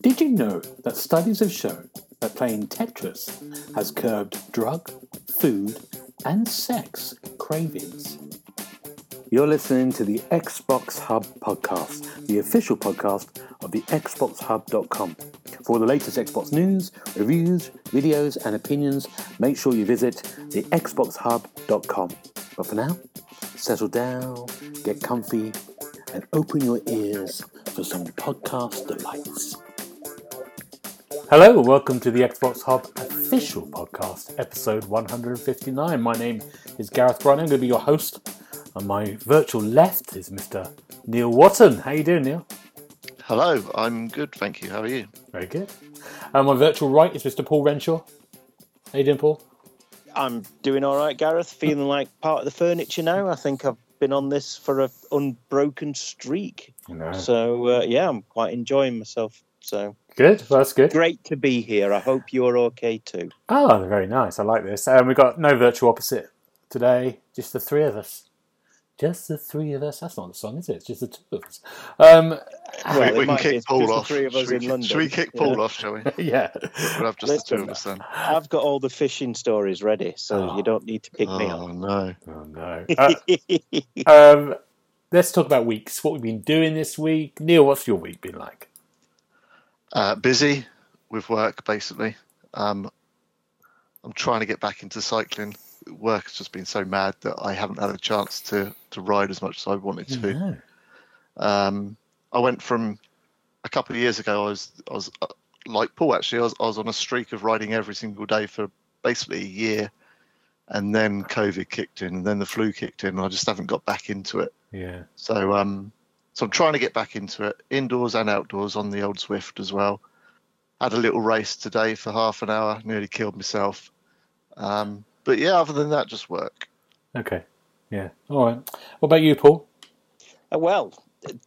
Did you know that studies have shown that playing Tetris has curbed drug, food, and sex cravings? You're listening to the Xbox Hub podcast, the official podcast of the XboxHub.com. For the latest Xbox news, reviews, videos, and opinions, make sure you visit the XboxHub.com. But for now, settle down, get comfy, and open your ears for some podcast delights. Hello, welcome to the Xbox Hub official podcast, episode 159. My name is Gareth Bryan. I'm going to be your host. On my virtual left is Mr. Neil Watson. How you doing, Neil? Hello, I'm good, thank you. How are you? Very good. And my virtual right is Mr. Paul Renshaw. How you doing, Paul? I'm doing all right, Gareth. Feeling like part of the furniture now. I think I've been on this for an unbroken streak. No. So uh, yeah, I'm quite enjoying myself. So Good. Well, that's good. great to be here. I hope you're okay too. Oh, very nice. I like this. And we've got no virtual opposite today, just the three of us. Just the three of us. That's not the song, is it? It's just the two of us. Um, Well, we, can kick Paul off. three of us should, we, in kick- London. should we kick Yeah. Paul off, shall we? yeah. We'll have just the two of us then. I've got all the fishing stories ready, so Oh. you don't need to pick me Oh, up. no. Oh, no. Uh, um, let's talk about weeks. What we've been doing this week. Neil, what's your week been like? Uh, busy with work, basically. Um, I'm trying to get back into cycling. Work has just been so mad that I haven't had a chance to, to ride as much as I wanted to. No. Um, I went from a couple of years ago. I was I was uh, like Paul. Actually, I was, I was on a streak of riding every single day for basically a year, and then COVID kicked in, and then the flu kicked in. And I just haven't got back into it. Yeah. So um, so I'm trying to get back into it, indoors and outdoors on the old Zwift as well. Had a little race today for half an hour. Nearly killed myself. Um, but yeah, other than that, just work. Okay. Yeah. All right. What about you, Paul? Uh, Well,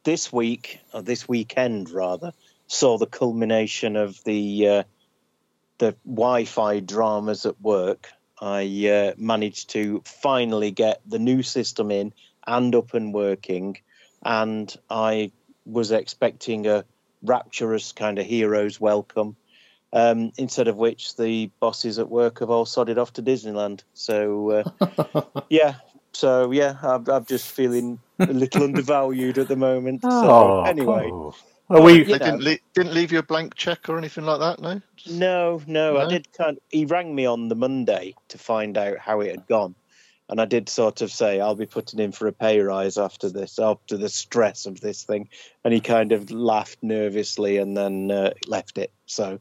this week, or this weekend rather, saw the culmination of the uh, the Wi-Fi dramas at work. I uh, managed to finally get the new system in and up and working, and I was expecting a rapturous kind of hero's welcome. Um, instead of which, the bosses at work have all sodded off to Disneyland. So, uh, yeah, so yeah, I'm, I'm just feeling a little undervalued at the moment. So Oh, anyway, Paul. Well, we, You They know. didn't le- didn't leave you a blank check or anything like that, no? Just- no, no, I did kind. he rang me on the Monday to find out how it had gone, and I did sort of say I'll be putting in for a pay rise after this, after the stress of this thing, and he kind of laughed nervously and then uh, left it. So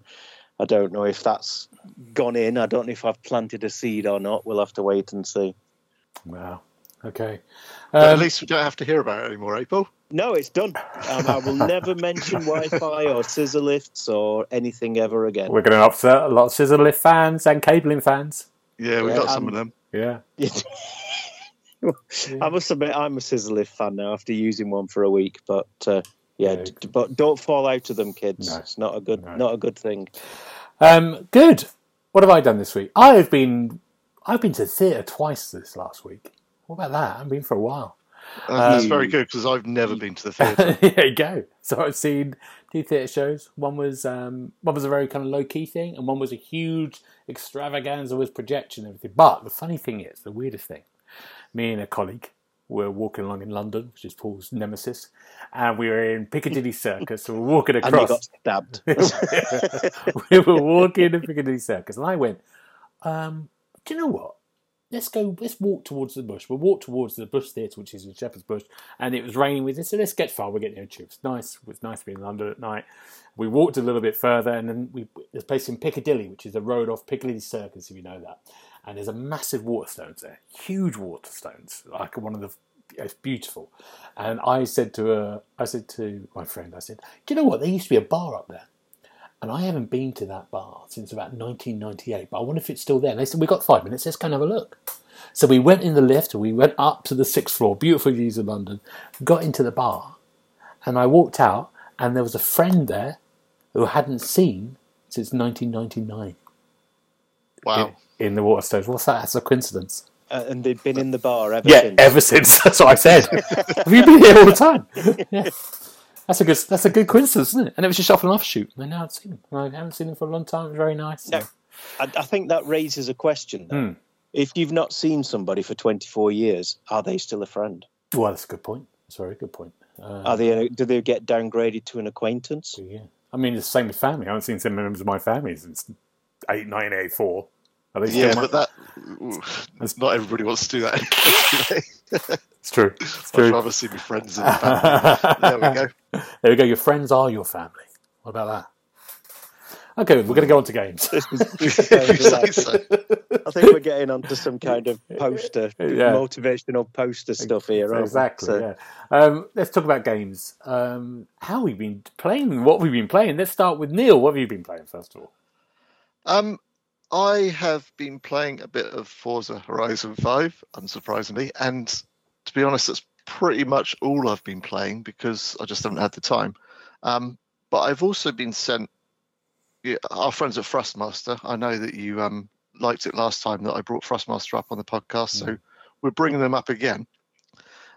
I don't know if that's gone in. I don't know if I've planted a seed or not. We'll have to wait and see. wow. Okay. But at Um, least we don't have to hear about it anymore, April. No, it's done. Um, I will never mention Wi-Fi or scissor lifts or anything ever again. we're going to upset a lot of Scissor Lift fans and cabling fans. Yeah, we Yeah, got some um, of them. Yeah. I must admit, I'm a scissor lift fan now after using one for a week. But uh, yeah, Yeah. d- but don't fall out of them, kids. No. It's not a good, No. not a good thing. Um, good. What have I done this week? I have been, I've been to theatre twice this last week. What about that? I've been for a while. Uh, that's um, very good because I've never been to the theatre. there you go. So I've seen two theatre shows. One was um, one was a very kind of low key thing, and one was a huge extravaganza with projection and everything. But the funny thing is, the weirdest thing, me and a colleague were walking along in London, which is Paul's nemesis, and we were in Piccadilly Circus. So we're walking across. And you across. got stabbed. we were walking in Piccadilly Circus, and I went, um, "Do you know what? Let's go. Let's walk towards the bush. We'll walk towards the Bush Theatre, which is in Shepherd's Bush, and it was raining with it. So let's get far. We're getting no tube. It's nice. It was nice to be in London at night. We walked a little bit further, and then we there's a place in Piccadilly, which is a road off Piccadilly Circus, if you know that. And there's a massive waterstones there, huge waterstones, like one of the. It's beautiful, and I said to her, I said to my friend, I said, "Do you know what? There used to be a bar up there." And I haven't been to that bar since about 1998, but I wonder if it's still there. And they said, We've got five minutes, let's go and have a look. So we went in the lift, we went up to the sixth floor, beautiful views of London, got into the bar, and I walked out, and there was a friend there who hadn't seen since 1999 Wow. in, in the Waterstones. What's that? That's a coincidence. Uh, and they've been in the bar ever Yeah, since. ever since. That's what I said. Have you been here all the time? Yeah. That's a good. That's a good coincidence, isn't it? And it was just off and offshoot. And now I've seen them. I haven't seen them for a long time. It was very nice. No. I, I think that raises a question. Though. Hmm. If you've not seen somebody for 24 years, are they still a friend? Well, that's a good point. That's a very good point. Uh, Are they? Do they get downgraded to an acquaintance? yeah. I mean, it's the same with family. I haven't seen some members of my family since eight, 1984. Are they still Yeah, my- but that ooh, not everybody wants to do that. It's true. It's I'd rather see my friends in the family. there we go. There we go. Your friends are your family. What about that? Okay, we're going to go on to games. This is- this If you sounds say like- so. I think we're getting onto some kind of poster, Yeah. motivational poster stuff here. aren't exactly. So- yeah. Um, let's talk about games. Um, how have been playing? What we've been playing? Let's start with Neil. What have you been playing first of all? Um, I have been playing a bit of Forza Horizon 5, unsurprisingly, and to be honest, that's pretty much all I've been playing because I just haven't had the time. Um, but I've also been sent. Yeah, our friends at Thrustmaster. I know that you um, liked it last time that I brought Thrustmaster up on the podcast, so we're bringing them up again.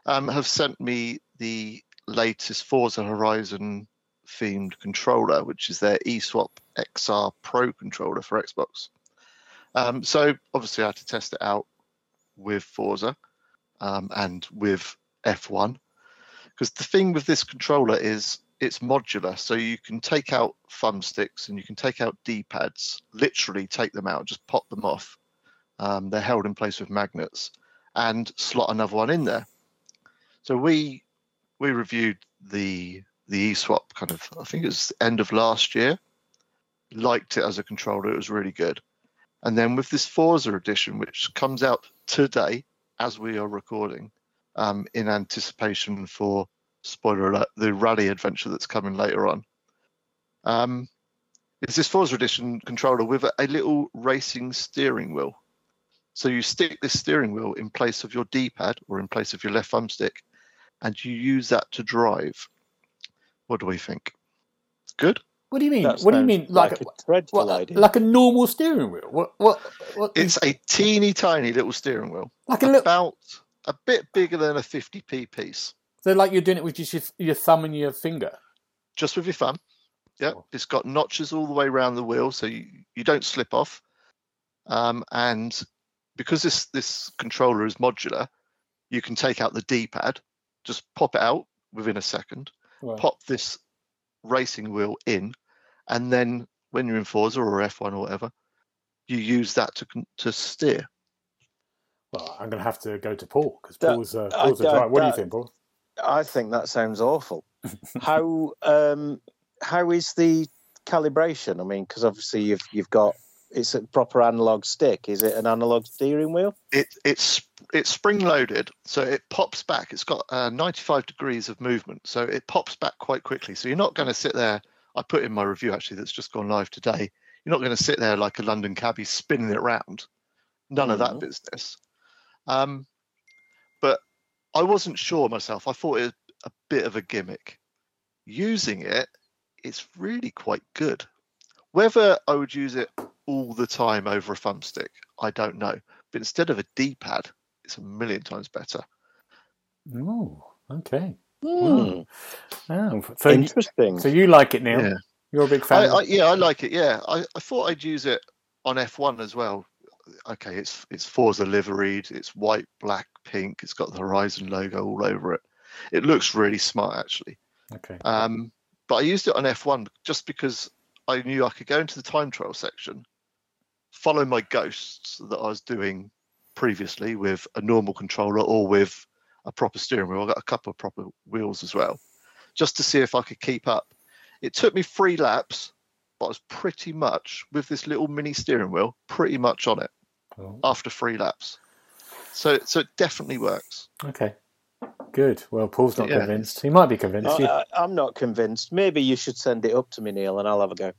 Um, have sent me the latest Forza Horizon themed controller, which is their eSwap XR Pro controller for Xbox. Um, so obviously, I had to test it out with Forza um, and with F1 because the thing with this controller is it's modular, so you can take out thumbsticks and you can take out D-pads, literally take them out, just pop them off. Um, they're held in place with magnets and slot another one in there. So we we reviewed the the eSwap kind of I think it was end of last year. Liked it as a controller, it was really good. And then with this Forza edition, which comes out today as we are recording, um, in anticipation for spoiler alert, the rally adventure that's coming later on. Um, is this Forza edition controller with a, a little racing steering wheel. So you stick this steering wheel in place of your D-pad or in place of your left thumbstick, and you use that to drive. What do we think? Good. What do you mean? That What do you mean? Like, like a dreadful what, idea. like a normal steering wheel? What? What? what It's a teeny tiny little steering wheel, like a little. about a bit bigger than a 50p piece, So like you're doing it with just your, your thumb and your finger. just with your thumb. Yep, Cool. it's got notches all the way around the wheel, so you, you don't slip off. Um, and because this this controller is modular, you can take out the D-pad, just pop it out within a second, Right. pop this racing wheel in, and then when you're in Forza or F1 or whatever, you use that to to steer. Well, I'm going to have to go to Paul because Paul's, uh, Paul's a driver. What do you think, Paul? I think that sounds awful. how um, how is the calibration? I mean, because obviously you've you've got it's a proper analog stick. Is it an analog steering wheel? It it's it's spring loaded, so it pops back. It's got uh, 95 degrees of movement, so it pops back quite quickly. So you're not going to sit there. I put in my review actually that's just gone live today. You're not going to sit there like a London cabbie spinning it around. None of that business. Um, but I wasn't sure myself. I thought it was a bit of a gimmick. Using it, it's really quite good. Whether I would use it all the time over a thumbstick, I don't know. But instead of a D-pad, it's a million times better. Oh, okay. Hmm. Oh, so, Interesting. so you like it, Neil? Yeah. You're a big I, fan. I, yeah, I like it. Yeah, I, I thought I'd use it on F1 as well. Okay, it's it's Forza liveried. It's white, black, pink. It's got the Horizon logo all over it. It looks really smart, actually. okay. Um, but I used it on F1 just because I knew I could go into the time trial section, follow my ghosts that I was doing previously with a normal controller or with a proper steering wheel. I got a couple of proper wheels as well, just to see if I could keep up. It took me three laps, but I was pretty much with this little mini steering wheel, pretty much on it Oh, after three laps. So, so it definitely works. okay. Good. Well, Paul's not Yeah. convinced. He might be convinced. You- I, I, I'm not convinced. Maybe you should send it up to me, Neil, and I'll have a go.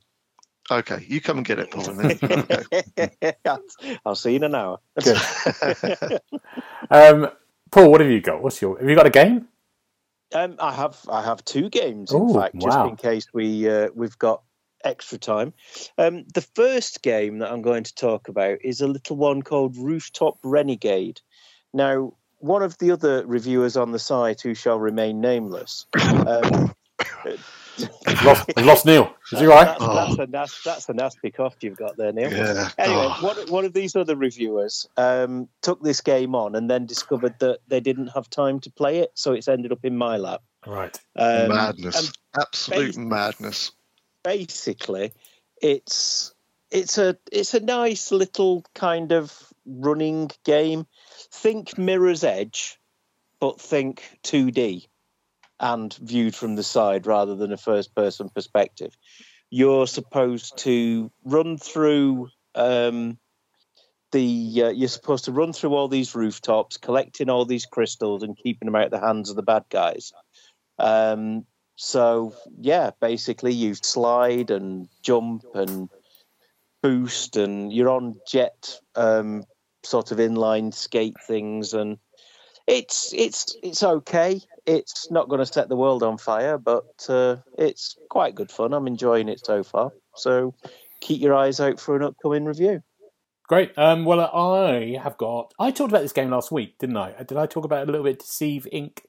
Okay, you come and get it, Paul. And then you can go. I'll see you in an hour. Good. um, Paul, what have you got? What's your? Have you got a game? Um, I have I have two games in Ooh, fact, just wow. in case we uh, we've got extra time. Um, the first game that I'm going to talk about is a little one called Rooftop Renegade. Now, one of the other reviewers on the site, who shall remain nameless, um, lost, I've lost Neil. Is he right? That's, that's, a, nasty, that's a nasty cough you've got there, Neil. Yeah. Anyway, Oh. one, one of these other reviewers um, took this game on and then discovered that they didn't have time to play it, so it's ended up in my lap. Right. Um, madness. Absolute basi- madness. basically, it's it's a it's a nice little kind of running game. Think Mirror's Edge, but think 2D and viewed from the side rather than a first person perspective. You're supposed to run through um, the uh, you're supposed to run through all these rooftops, collecting all these crystals and keeping them out of the hands of the bad guys. Um, so yeah, basically you slide and jump and boost, and you're on jet um, sort of inline skate things, and it's it's it's okay. It's not going to set the world on fire, but uh, it's quite good fun. I'm enjoying it so far. So keep your eyes out for an upcoming review. Great. Um, well, I have got. I talked about this game last week, didn't I? Did I talk about it a little bit? Deceive Inc.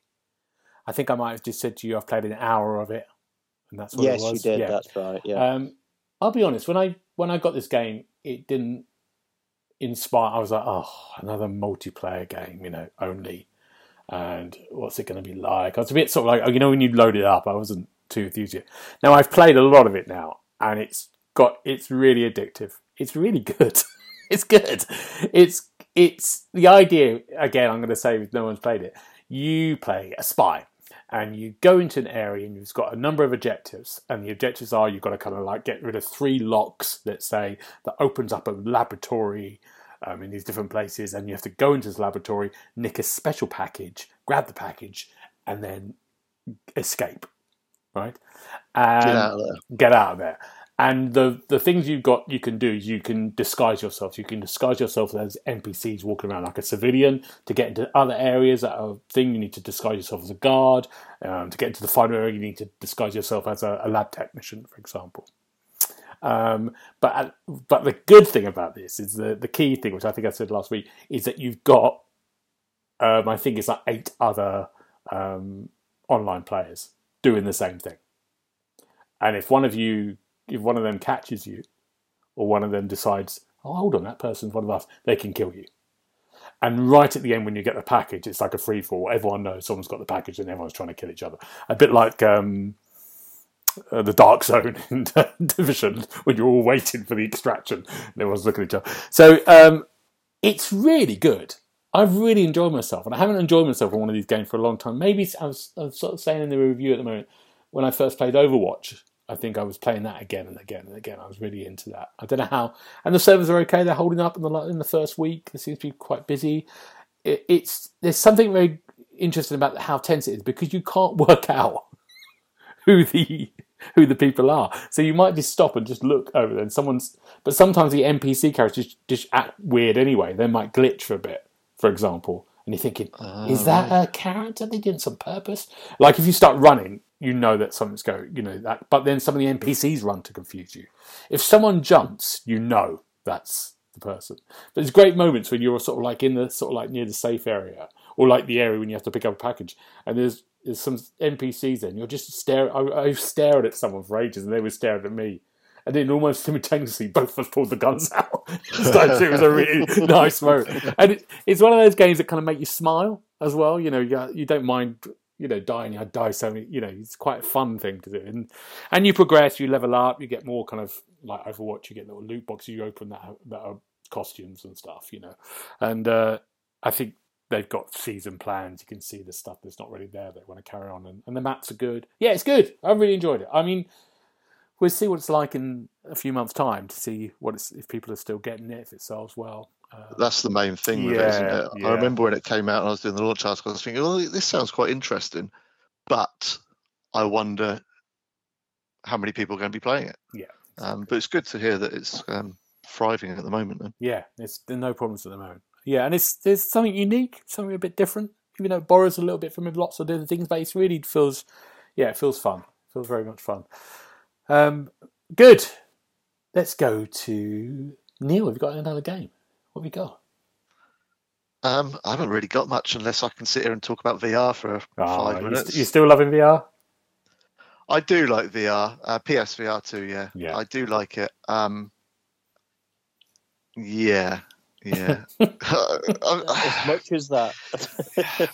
I think I might have just said to you I've played an hour of it, and that's what yes, it you did. Yeah. That's right. Yeah. Um, I'll be honest. When I when I got this game, it didn't inspire. I was like, oh, another multiplayer game, you know, only. And what's it going to be like? I was a bit sort of like, oh, you know, when you load it up, I wasn't too enthusiastic. Now I've played a lot of it now, and it's got it's really addictive. It's really good. it's good. It's it's the idea again. I'm going to say if no one's played it, you play a spy and you go into an area and you've got a number of objectives and the objectives are you've got to kind of like get rid of three locks let's say that opens up a laboratory um, in these different places and you have to go into this laboratory nick a special package grab the package and then escape right and Get out of there. get out of there. And the the things you've got you can do you can disguise yourself. You can disguise yourself as NPCs walking around like a civilian. To get into other areas that are thing, you need to disguise yourself as a guard. Um, to get into the final area, you need to disguise yourself as a, a lab technician, for example. Um, but but the good thing about this is the the key thing, which I think I said last week, is that you've got um, I think it's like eight other um, online players doing the same thing. And if one of you, if one of them catches you, or one of them decides, oh, hold on, that person's one of us, they can kill you. And right at the end, when you get the package, it's like a free for all. Everyone knows someone's got the package and everyone's trying to kill each other. A bit like um, uh, the Dark Zone in Division, when you're all waiting for the extraction and everyone's looking at each other. So um, it's really good. I've really enjoyed myself, and I haven't enjoyed myself on one of these games for a long time. Maybe I was, I was sort of saying in the review at the moment when I first played Overwatch, I think I was playing that again and again and again. I was really into that. I don't know how, and the servers are okay. They're holding up in the in the first week. They seem to be quite busy. It, it's there's something very interesting about how tense it is because you can't work out who the who the people are. So you might just stop and just look over there, and someone's. But sometimes the NPC characters just, just act weird anyway. They might glitch for a bit, for example, and you're thinking, ah, is that a character they did on purpose? Like if you start running, you know that something's going, you know that. But then some of the NPCs run to confuse you. If someone jumps, you know that's the person. But there's great moments when you're sort of like in the sort of like near the safe area, or like the area when you have to pick up a package, and there's there's some NPCs and you're just staring. I, I stared at someone for ages, and they were staring at me. And then almost simultaneously, both of us pulled the guns out. so it was a really nice moment. And it, it's one of those games that kind of make you smile as well. You know, you, you don't mind, you know, dying. I die so many, you know, it's quite a fun thing to do. And and you progress, you level up, you get more kind of like Overwatch, you get little loot boxes, you open that, that are costumes and stuff, you know. And uh, I think they've got season plans. You can see the stuff that's not really there. They want to carry on, and, and the maps are good. Yeah, it's good. I really enjoyed it. I mean, we'll see what it's like in a few months' time to see what it's if people are still getting it, if it sells well. Uh, That's the main thing with it, isn't it? yeah. I remember when it came out and I was doing the launch article, I was thinking, well, this sounds quite interesting, but I wonder how many people are going to be playing it. Yeah. Um, but it's good to hear that it's um, thriving at the moment. Then. yeah, it's there's no problems at the moment. Yeah, and it's there's something unique, something a bit different. Even though it borrows a little bit from lots of different things, but it really feels, yeah, it feels fun. It feels very much fun. Um, Good. Let's go to Neil. Have you got another game? What have you got? Um, I haven't really got much unless I can sit here and talk about VR for Oh, five you, minutes. st- you still loving VR? I do like VR, uh, PSVR too. Yeah, Yeah. I do like it. Um, yeah, yeah. As much as that.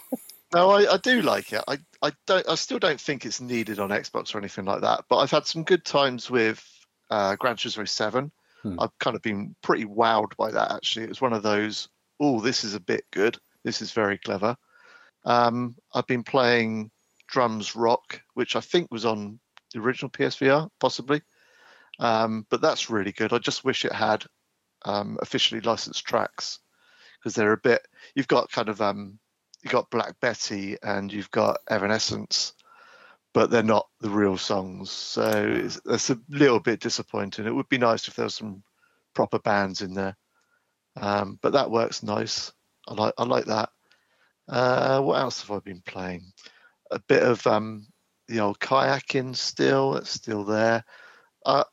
no, I, I do like it. I, I don't. I still don't think it's needed on Xbox or anything like that. But I've had some good times with uh, Gran Turismo Seven. Hmm. I've kind of been pretty wowed by that. Actually, it was one of those. Oh, this is a bit good. This is very clever. Um, I've been playing Drums Rock, which I think was on the original PSVR, possibly. Um, but that's really good. I just wish it had um, officially licensed tracks because they're a bit. You've got kind of um, you've got Black Betty and you've got Evanescence, but they're not the real songs. So it's, it's a little bit disappointing. It would be nice if there was some proper bands in there. Um, but that works nice. I like I like that. Uh, what else have I been playing? A bit of um, the old kayaking still. It's still there. Uh,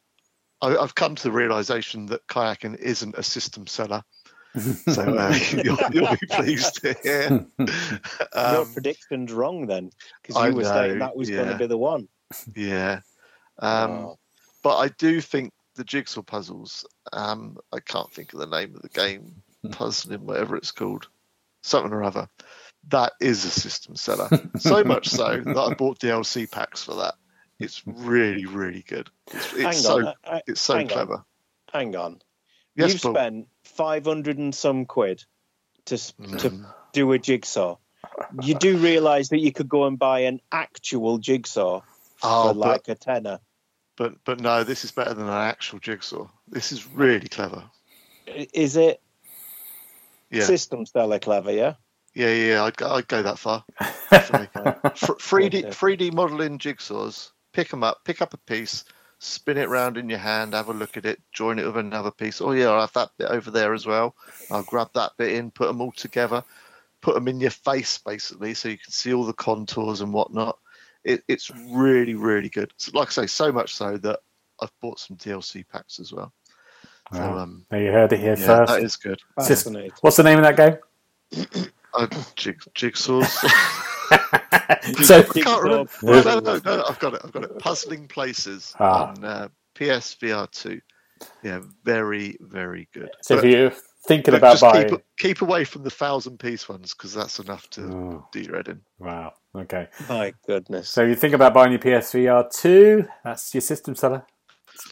I, I've come to the realization that kayaking isn't a system seller. So uh, you'll, you'll be pleased to hear. Your Um, prediction's wrong then, because I you were saying that was going to be the one. yeah. Um, Oh. but I do think the jigsaw puzzles. Um, I can't think of the name of the game, puzzling whatever it's called, something or other. That is a system seller. so much so that I bought DLC packs for that. It's really, really good. It's, it's hang so on, uh, it's so hang on. clever. hang on. Yes, You've Paul. spent five hundred and some quid to s to Mm. do a jigsaw. You do realise that you could go and buy an actual jigsaw Oh, for but- like a tenner. But but no, this is better than an actual jigsaw. This is really clever. Is it Yeah, system seller clever? Yeah. yeah, yeah. I'd go, I'd go that far. Three D three D modeling jigsaws. Pick them up. Pick up a piece. Spin it round in your hand. Have a look at it. Join it with another piece. Oh yeah, I'll have that bit over there as well. I'll grab that bit in. Put them all together. Put them in your face basically, so you can see all the contours and whatnot. It, it's really really good. So, like I say, so much so that I've bought some DLC packs as well. So Wow. um, There you heard it here yeah, first. that is good. Sys- What's the name of that game? Uh, jig, jigsaws. so I can't remember. No, no, no, no, I've got it. I've got it. Puzzling Places Ah. on uh, PSVR 2. Yeah, very, very good. So if you're thinking about just buying, keep, keep away from the thousand piece ones because that's enough to Oh, do your head in. wow. Okay. My goodness. So you think about buying your PSVR two? That's your system seller.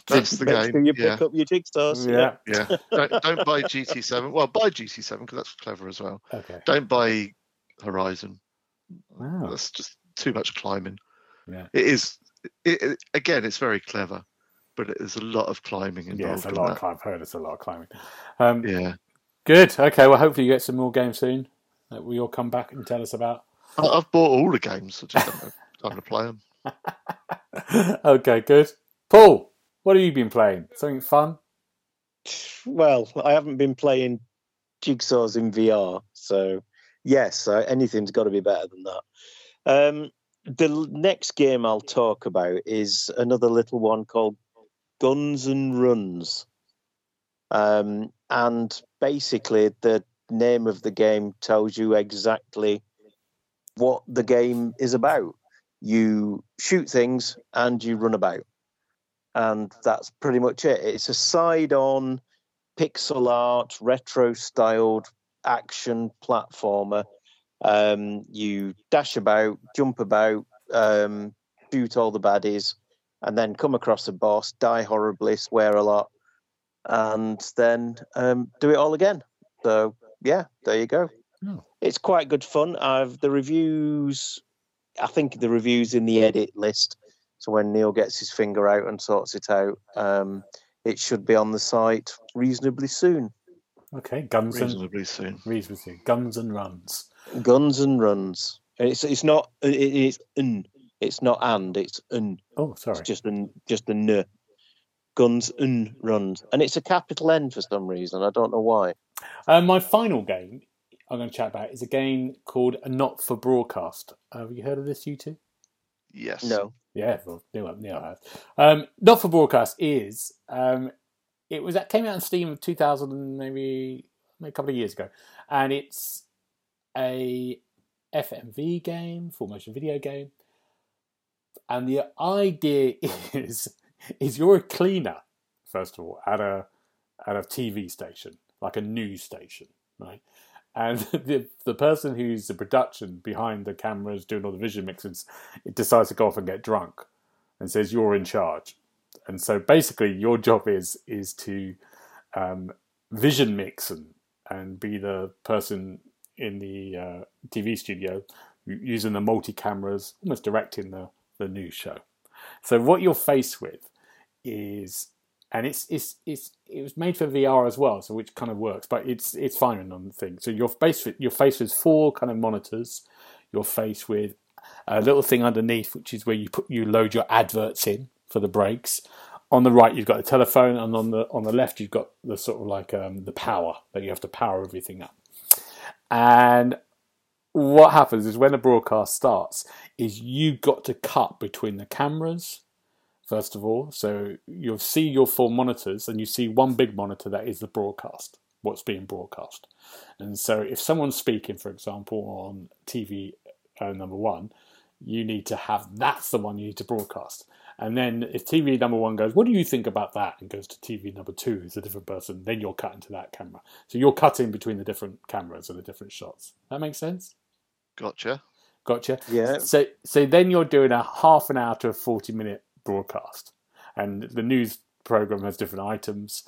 That's the Make sure game. you Yeah, pick up your jigsaws. Yeah. yeah. don't, don't buy GT7. Well, buy GT7 because that's clever as well. Okay. Don't buy Horizon. Wow. That's just too much climbing. Yeah. It is. It, it, again, it's very clever, but there's a lot of climbing involved. Yeah, it's a lot of that. climbing. I've heard it's a lot of climbing. Um, Yeah. Good. Okay. Well, hopefully you get some more games soon that we all come back and tell us about. I- I've bought all the games. I just haven't had time to play them. okay. Good. Paul, what have you been playing? Something fun? Well, I haven't been playing jigsaws in VR, so yes, uh, anything's got to be better than that. Um, the next game I'll talk about is another little one called Guns and Runs. Um, and basically, the name of the game tells you exactly what the game is about. You shoot things and you run about. And that's pretty much it. It's a side on pixel art, retro styled action platformer. Um, you dash about, jump about, um, shoot all the baddies, and then come across a boss, die horribly, swear a lot, and then um, do it all again. So yeah, there you go. Oh. It's quite good fun. I've the reviews. I think the reviews in the edit list. So when Neil gets his finger out and sorts it out, um, it should be on the site reasonably soon. Okay. Guns and Reasonably soon. reasonably soon. Guns and runs. Guns and runs. It's it's not it is un. It's not and. It's un. Oh, sorry. It's just an just a n. Guns and runs, and it's a capital N for some reason. I don't know why. Uh, my final game I'm going to chat about is a game called A Not for Broadcast. have you heard of this, you two? Yes. No. Yeah, well, Neil, Neil has. Um, not for broadcast is um, it was that came out on Steam in 2000 maybe a couple of years ago, and it's a FMV game, full motion video game, and the idea is is you're a cleaner first of all at a at a TV station, like a news station, right? And the the person who's the production behind the cameras doing all the vision mixes, decides to go off and get drunk, and says you're in charge. And so basically, your job is is to um, vision mix and and be the person in the uh, TV studio using the multi cameras, almost directing the the news show. So what you're faced with is and it's it's it's it was made for VR as well, so which kind of works, but it's it's fine on the thing. So you're faced with you're faced with four kind of monitors. You're faced with a little thing underneath, which is where you put you load your adverts in for the brakes. On the right, you've got the telephone, and on the on the left, you've got the sort of like um, the power that you have to power everything up. And what happens is when the broadcast starts, is you got to cut between the cameras first of all. So you'll see your four monitors, and you see one big monitor that is the broadcast, what's being broadcast. And so if someone's speaking, for example, on TV uh, number one, you need to have that's the one you need to broadcast. And then if TV number one goes, what do you think about that? And goes to TV number two, who's a different person, then you're cut into that camera. So you're cutting between the different cameras and the different shots. That makes sense? Gotcha. Gotcha. Yeah. So so then you're doing a half an hour to a forty minute broadcast, and the news program has different items,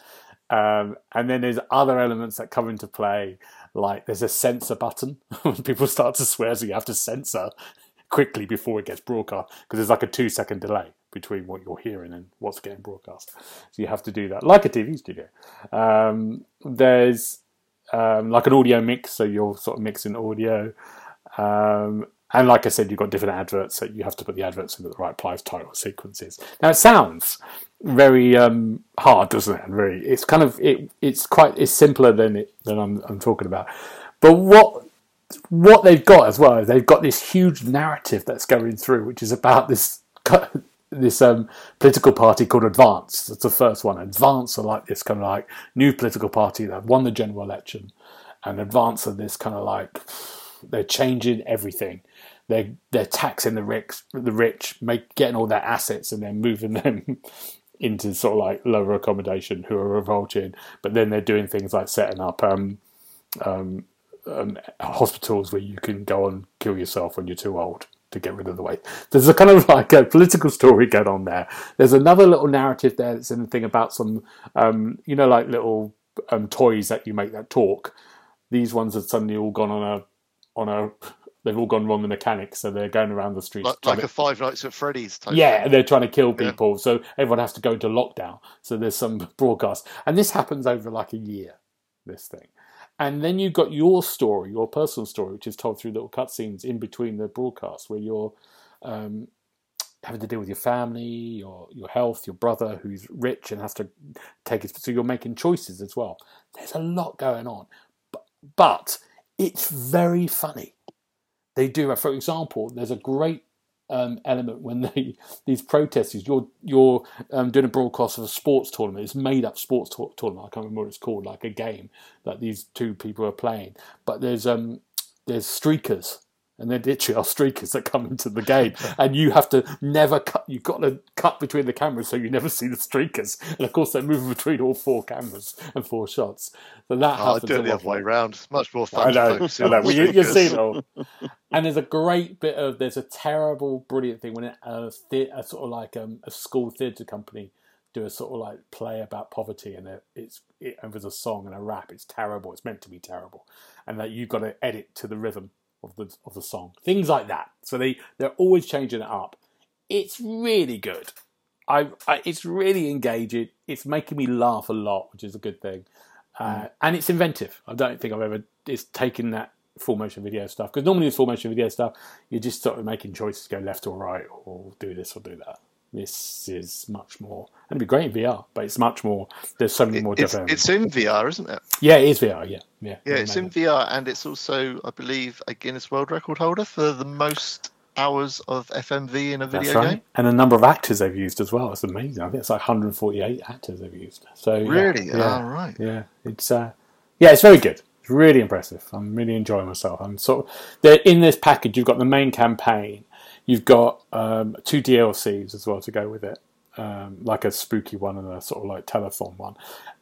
um, and then there's other elements that come into play, like there's a censor button when people start to swear, so you have to censor quickly before it gets broadcast because there's like a two second delay between what you're hearing and what's getting broadcast. So you have to do that like a TV studio. Um, there's um, like an audio mix, so you're sort of mixing audio. Um, and like I said, you've got different adverts, so you have to put the adverts into the right place title sequences. Now it sounds very um, hard, doesn't it? Very, it's kind of it, it's quite it's simpler than it than I'm, I'm talking about. But what what they've got as well is they've got this huge narrative that's going through, which is about this this um, political party called Advance. That's the first one. Advance are like this kind of like new political party that won the general election, and Advance are this kind of like they're changing everything. They're they're taxing the rich, the rich, make getting all their assets and then moving them into sort of like lower accommodation who are revolting. But then they're doing things like setting up um, um, um, hospitals where you can go and kill yourself when you're too old to get rid of the weight. There's a kind of like a political story going on there. There's another little narrative there that's in the thing about some, um, you know, like little um, toys that you make that talk. These ones have suddenly all gone on a on a they've all gone wrong the mechanics, so they're going around the streets. Like, like to, a Five Nights at Freddy's type. Yeah, thing. they're trying to kill people, yeah. so everyone has to go into lockdown. So there's some broadcast, and this happens over like a year. This thing, and then you've got your story, your personal story, which is told through little cutscenes in between the broadcasts, where you're um, having to deal with your family, your your health, your brother who's rich and has to take his. So you're making choices as well. There's a lot going on, but, but it's very funny. They do, for example, there's a great um, element when they these protesters you're you're um, doing a broadcast of a sports tournament. It's made up sports tournament. I can't remember what it's called like a game that these two people are playing. But there's um there's streakers and they're literally are streakers that come into the game, and you have to never cut. You've got to cut between the cameras so you never see the streakers. And of course, they're moving between all four cameras and four shots. So that oh, happens. I do it the other way around. Much more fun. I know. I know. Well, you, you've seen it all. And there's a great bit of there's a terrible, brilliant thing when it, a, a sort of like um, a school theatre company do a sort of like play about poverty, and it's it, and there's a song and a rap. It's terrible. It's meant to be terrible, and that you've got to edit to the rhythm of the of the song. Things like that. So they they're always changing it up. It's really good. I, I it's really engaging. It's making me laugh a lot, which is a good thing. Uh, mm. and it's inventive. I don't think I've ever it's taken that full motion video stuff because normally with full motion video stuff you're just sort of making choices go left or right or do this or do that this is much more. It'd be great in VR, but it's much more. There's so many more. It's, it's in VR, isn't it? Yeah, it is VR. Yeah, yeah. Yeah, it's in VR, and it's also, I believe, a Guinness World Record holder for the most hours of FMV in a That's video right. game. And the number of actors they've used as well. It's amazing. I think it's like 148 actors they've used. So Really? yeah, Oh, right. yeah. It's uh, yeah, it's very good. It's really impressive. I'm really enjoying myself. I'm sort of in this package. You've got the main campaign. You've got um, two DLCs as well to go with it. Um, like a spooky one and a sort of like telethon one,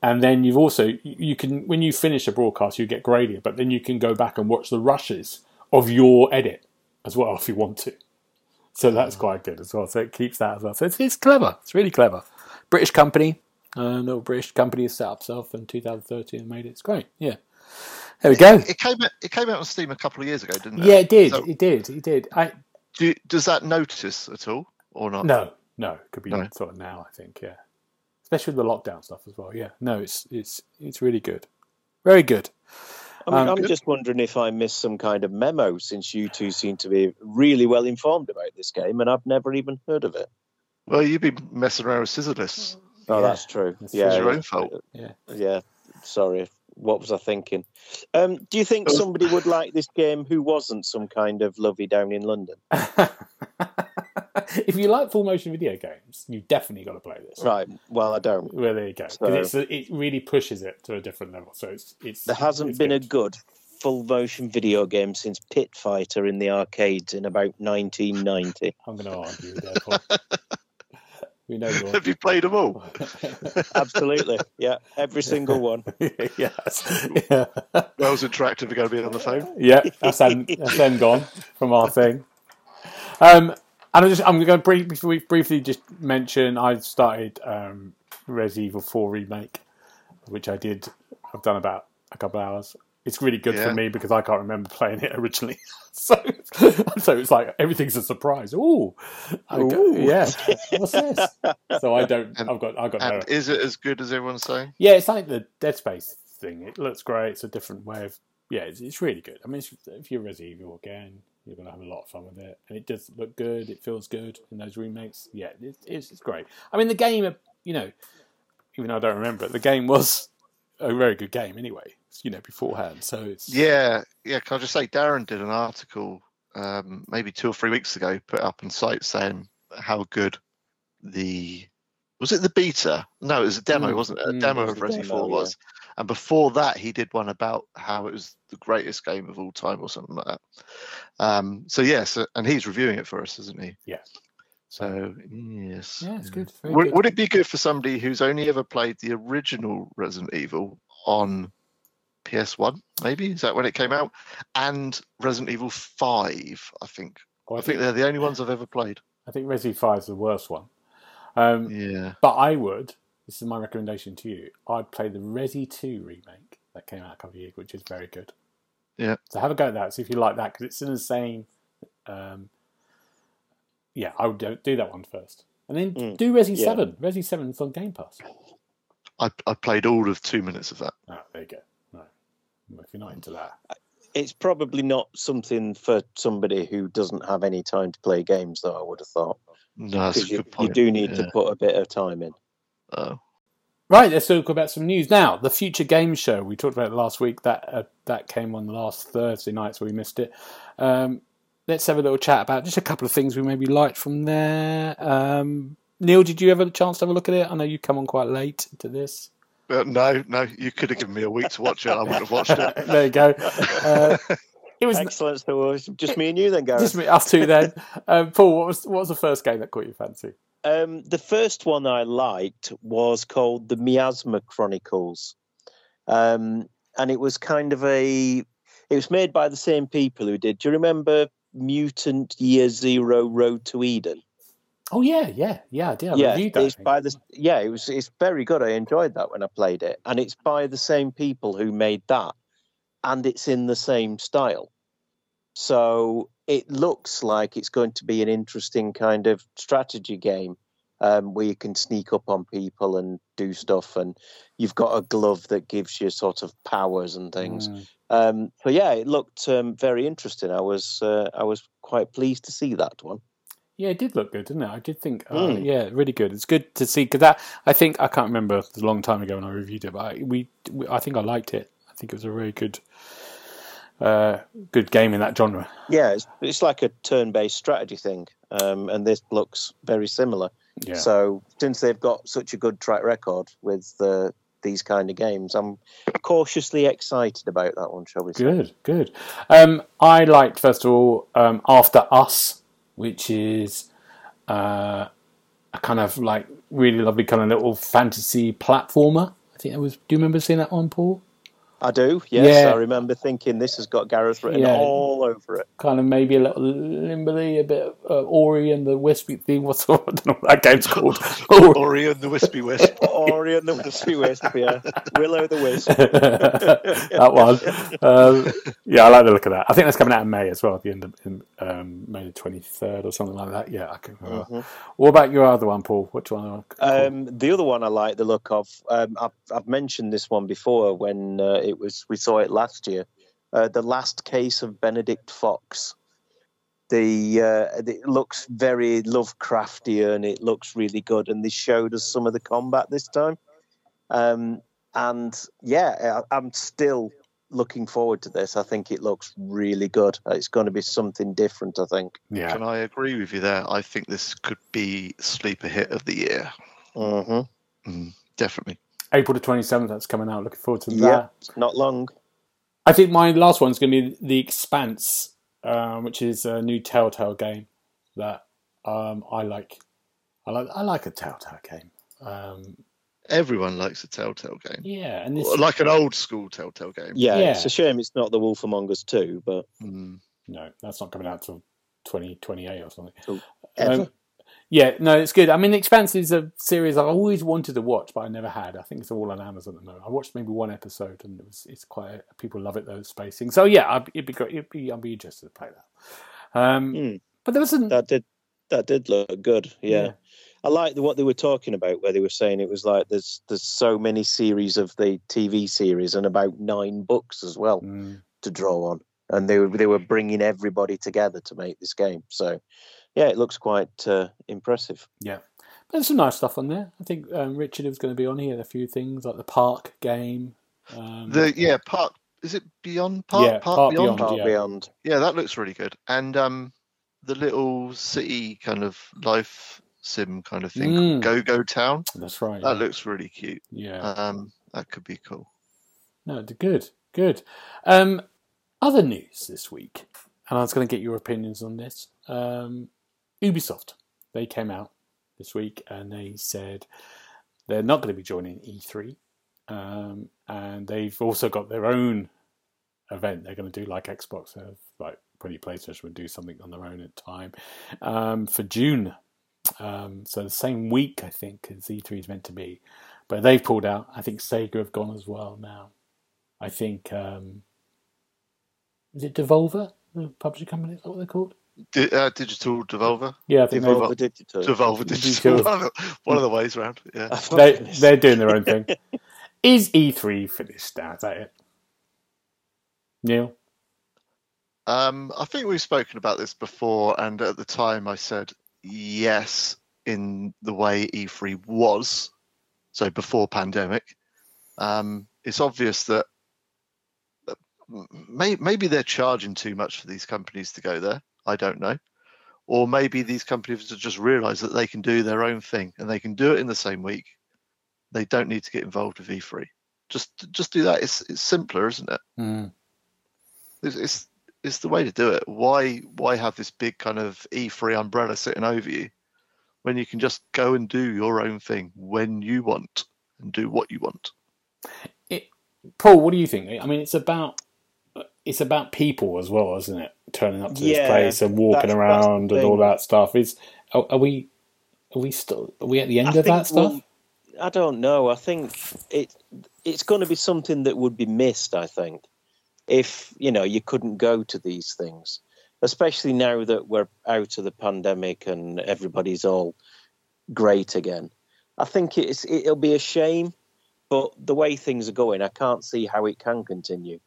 and then you've also you- can when you finish a broadcast you get graded, but then you can go back and watch the rushes of your edit as well if you want to. So that's quite good as well. So it keeps that as well. So it's, it's clever. It's really clever. British company, uh, little British company has set up itself in 2013 and made it. It's great. Yeah. There we go. It came out, it came out on Steam a couple of years ago, didn't it? Yeah, it did. So- It did. It did. I Do, does that notice at all or not? no, no. It could be No. sort of now. I think. Yeah. Especially with the lockdown stuff as well. Yeah. No, it's it's it's really good. Very good. I'm, Um, I'm good. just wondering if I missed some kind of memo since you two seem to be really well informed about this game, and I've never even heard of it. Well, you've been messing around with Scissor Oh, Yeah, that's true. that's yeah, It's your yeah. own fault. Yeah. Yeah, sorry. What was I thinking? Um, do you think Oh. somebody would like this game who wasn't some kind of lovey down in London? if you like full motion video games, you've definitely got to play this. Right. Well, I don't. Well, there you go. So- it really pushes it to a different level. So it's it's There hasn't it's been a good. good full motion video game since Pit Fighter in the arcades in about 1990. I'm going to argue with that. Paul. we know you're. Have you played them all? Absolutely. Yeah, every single one. yes. Yeah. Wells Interactive are going to be on the phone. yeah. That's then, that's then gone from our thing. Um, and I'm just, I'm going to briefly, briefly just mention I started um, Res Evil 4 remake, which I did. I've done about a couple hours. It's really good Yeah. for me because I can't remember playing it originally. so, so it's like everything's a surprise. Ooh, I go, Ooh. yeah. What's this? So I don't. And- I've got. I've got no. Is it as good as everyone's saying? Yeah, it's like the Dead Space thing. It looks great. It's a different way of. Yeah, it's, it's really good. I mean, it's, if you're Resident Evil again, you're going to have a lot of fun with it, and it does look good. It feels good in those remakes. Yeah, it, it's, it's great. I mean, the game, you know, even though I don't remember it, the game was a very good game anyway. You know, beforehand. So it's Yeah, yeah. Can I just say, Darren did an article um, maybe two or three weeks ago, put up on site saying how good the was it the beta? No, it was a demo, Mm, wasn't it? A mm, demo it of Resident demo, Evil was. And before that, he did one about how it was the greatest game of all time or something like that. Um, so yes, and he's reviewing it for us, isn't he? Yeah. So yes. yeah, it's good. Would, good. would it be good for somebody who's only ever played the original Resident Evil on PS1? Maybe is that when it came out? And Resident Evil Five, I think. Oh, I think they're the only ones I've ever played. I think Resident Five is the worst one. Um, Yeah. But I would. This is my recommendation to you. I'd play the Resi 2 remake that came out a couple of years, which is very good. Yeah. So have a go at that. See if you like that because it's in the same. Um, yeah, I would do, do that one first, and then Mm. do Resi Yeah. Seven. Resi Seven is on Game Pass. I, I played all of two minutes of that. Oh, there you go. No, if you're not into that, It's probably not something for somebody who doesn't have any time to play games, though, I would have thought. No, that's a 'Cause you, good you point. do need yeah. to put a bit of time in. Oh. right? Let's talk about some news now. The Future Game Show we talked about it last week. That uh, that came on last Thursday night, so we missed it. Um, let's have a little chat about just a couple of things we maybe liked from there. Um, Neil, did you have a chance to have a look at it? I know you come on quite late to this. Uh, no, no, you could have given me a week to watch it. I wouldn't have watched it. there you go. Uh, it was Excellent. So it was just me and you then, Gareth. just me, us two then. Um, Paul, what was what was the first game that caught your fancy? Um, the first one I liked was called the Miasma Chronicles, um, and it was kind of a. It was made by the same people who did. Do you remember Mutant Year Zero: Road to Eden? Oh yeah, yeah, yeah. I did. I yeah, reviewed that. It's by the. Yeah, it was. It's very good. I enjoyed that when I played it, and it's by the same people who made that, and it's in the same style. So it looks like it's going to be an interesting kind of strategy game um, where you can sneak up on people and do stuff, and you've got a glove that gives you sort of powers and things. Mm. Um, but yeah, it looked um, very interesting. I was uh, I was quite pleased to see that one. Yeah, it did look good, didn't it? I did think, uh, Mm. yeah, really good. It's good to see because that I think I can't remember it was a long time ago when I reviewed it, but I, we, we I think I liked it. I think it was a really good, uh, good game in that genre. Yeah, it's, it's like a turn-based strategy thing, um, and this looks very similar. Yeah. So since they've got such a good track record with the these kind of games, I'm cautiously excited about that one. Shall we say? Good, good. Um, I liked first of all um, After Us, which is uh, a kind of like really lovely kind of little fantasy platformer. I think that was. Do you remember seeing that one, Paul? I do. Yes, Yeah. I remember thinking this has got Gareth written Yeah. all over it. Kind of maybe a little Limberly, a bit of uh, Ori and the Wispy thing. What's I don't know what that game's called. Ori. Ori and the Wispy Wisp. Ori and the Wispy Wisp, yeah. Willow the Wisp. that one. Um, yeah, I like the look of that. I think that's coming out in May as well, at the end of in, um, May the twenty third or something like that. Yeah, I can. remember. What about your other one, Paul? Which one? Um, the other one I like the look of. Um, I've, I've mentioned this one before when uh, it was we saw it last year. Uh, the last case of Benedict Fox. The uh, it looks very Lovecraftian. and it looks really good, and they showed us some of the combat this time. Um, and yeah, I, I'm still looking forward to this. I think it looks really good. It's going to be something different. I think. yeah, Can I agree with you there? I think this could be sleeper hit of the year. Mm-hmm. Mm, definitely. April the twenty seventh. That's coming out. Looking forward to that. Yeah, not long. I think my last one's going to be The Expanse, um, which is a new Telltale game that um, I like. I like. I like a Telltale game. Um, Everyone likes a Telltale game. yeah, and this Like an old school Telltale game. Yeah, Yeah. it's a shame it's not the Wolf Among Us 2, but Mm. no, that's not coming out till twenty twenty eight or something. Oh, ever. Yeah, no, it's good. I mean, The Expanse is a series I've always wanted to watch, but I never had. I think it's all on Amazon at the moment. I watched maybe one episode, and it was it's quite people love it those spacing. So yeah, I'd, it'd be great. It'd be, I'd be interested to play that. Um, Hmm. But there wasn't. that did that did look good. Yeah. Yeah. I like the, what they were talking about, where they were saying it was like there's there's so many series of the TV series and about nine books as well Mm, to draw on, and they were they were bringing everybody together to make this game. So, yeah, it looks quite uh, impressive. yeah, but there's some nice stuff on there. I think um, Richard was going to be on here. A few things like the park game. Um, The yeah, Park is it Beyond Park? Yeah, Park Beyond. Far yeah. beyond. Yeah, that looks really good. And um, the little city kind of life sim kind of thing, Mm. Go Go Town. that's right. That yeah. looks really cute. yeah. Um, that could be cool. No, d- good, good. Um, other news this week, and I was going to get your opinions on this. Um, Ubisoft, they came out this week and they said they're not going to be joining E3, um, and they've also got their own event. They're going to do like Xbox, have, like probably PlayStation would do something on their own at time um, for June. Um, so the same week, I think, as E3 is meant to be. But they've pulled out. I think Sega have gone as well now. I think um, is it Devolver, the publishing company? Is that what they're called? Di- uh, digital Devolver, Yeah, I think they've, Digital. Devolver Digital. Digital. One of the, one of the ways around. Yeah. they they're doing their own thing. Is E3 finished now? Is that it? Neil, Um, I think we've spoken about this before, and at the time I said yes in the way E3 was, so before pandemic. Um, it's obvious that that may, maybe they're charging too much for these companies to go there. I don't know. Or maybe these companies have just realised that they can do their own thing and they can do it in the same week. They don't need to get involved with E3. Just just do that. It's it's simpler, isn't it? Mm. It's, it's it's the way to do it. Why why have this big kind of E3 umbrella sitting over you when you can just go and do your own thing when you want and do what you want? It, Paul, what do you think? I mean, it's about it's about people as well, isn't it? Turning up to this place and walking around and all that stuff. Is are, are we are we still are we at the end I of that stuff? we'll- I don't know. I think it it's going to be something that would be missed. I think if you know you couldn't go to these things, especially now that we're out of the pandemic and everybody's all great again. I think it's it'll be a shame, but the way things are going, I can't see how it can continue.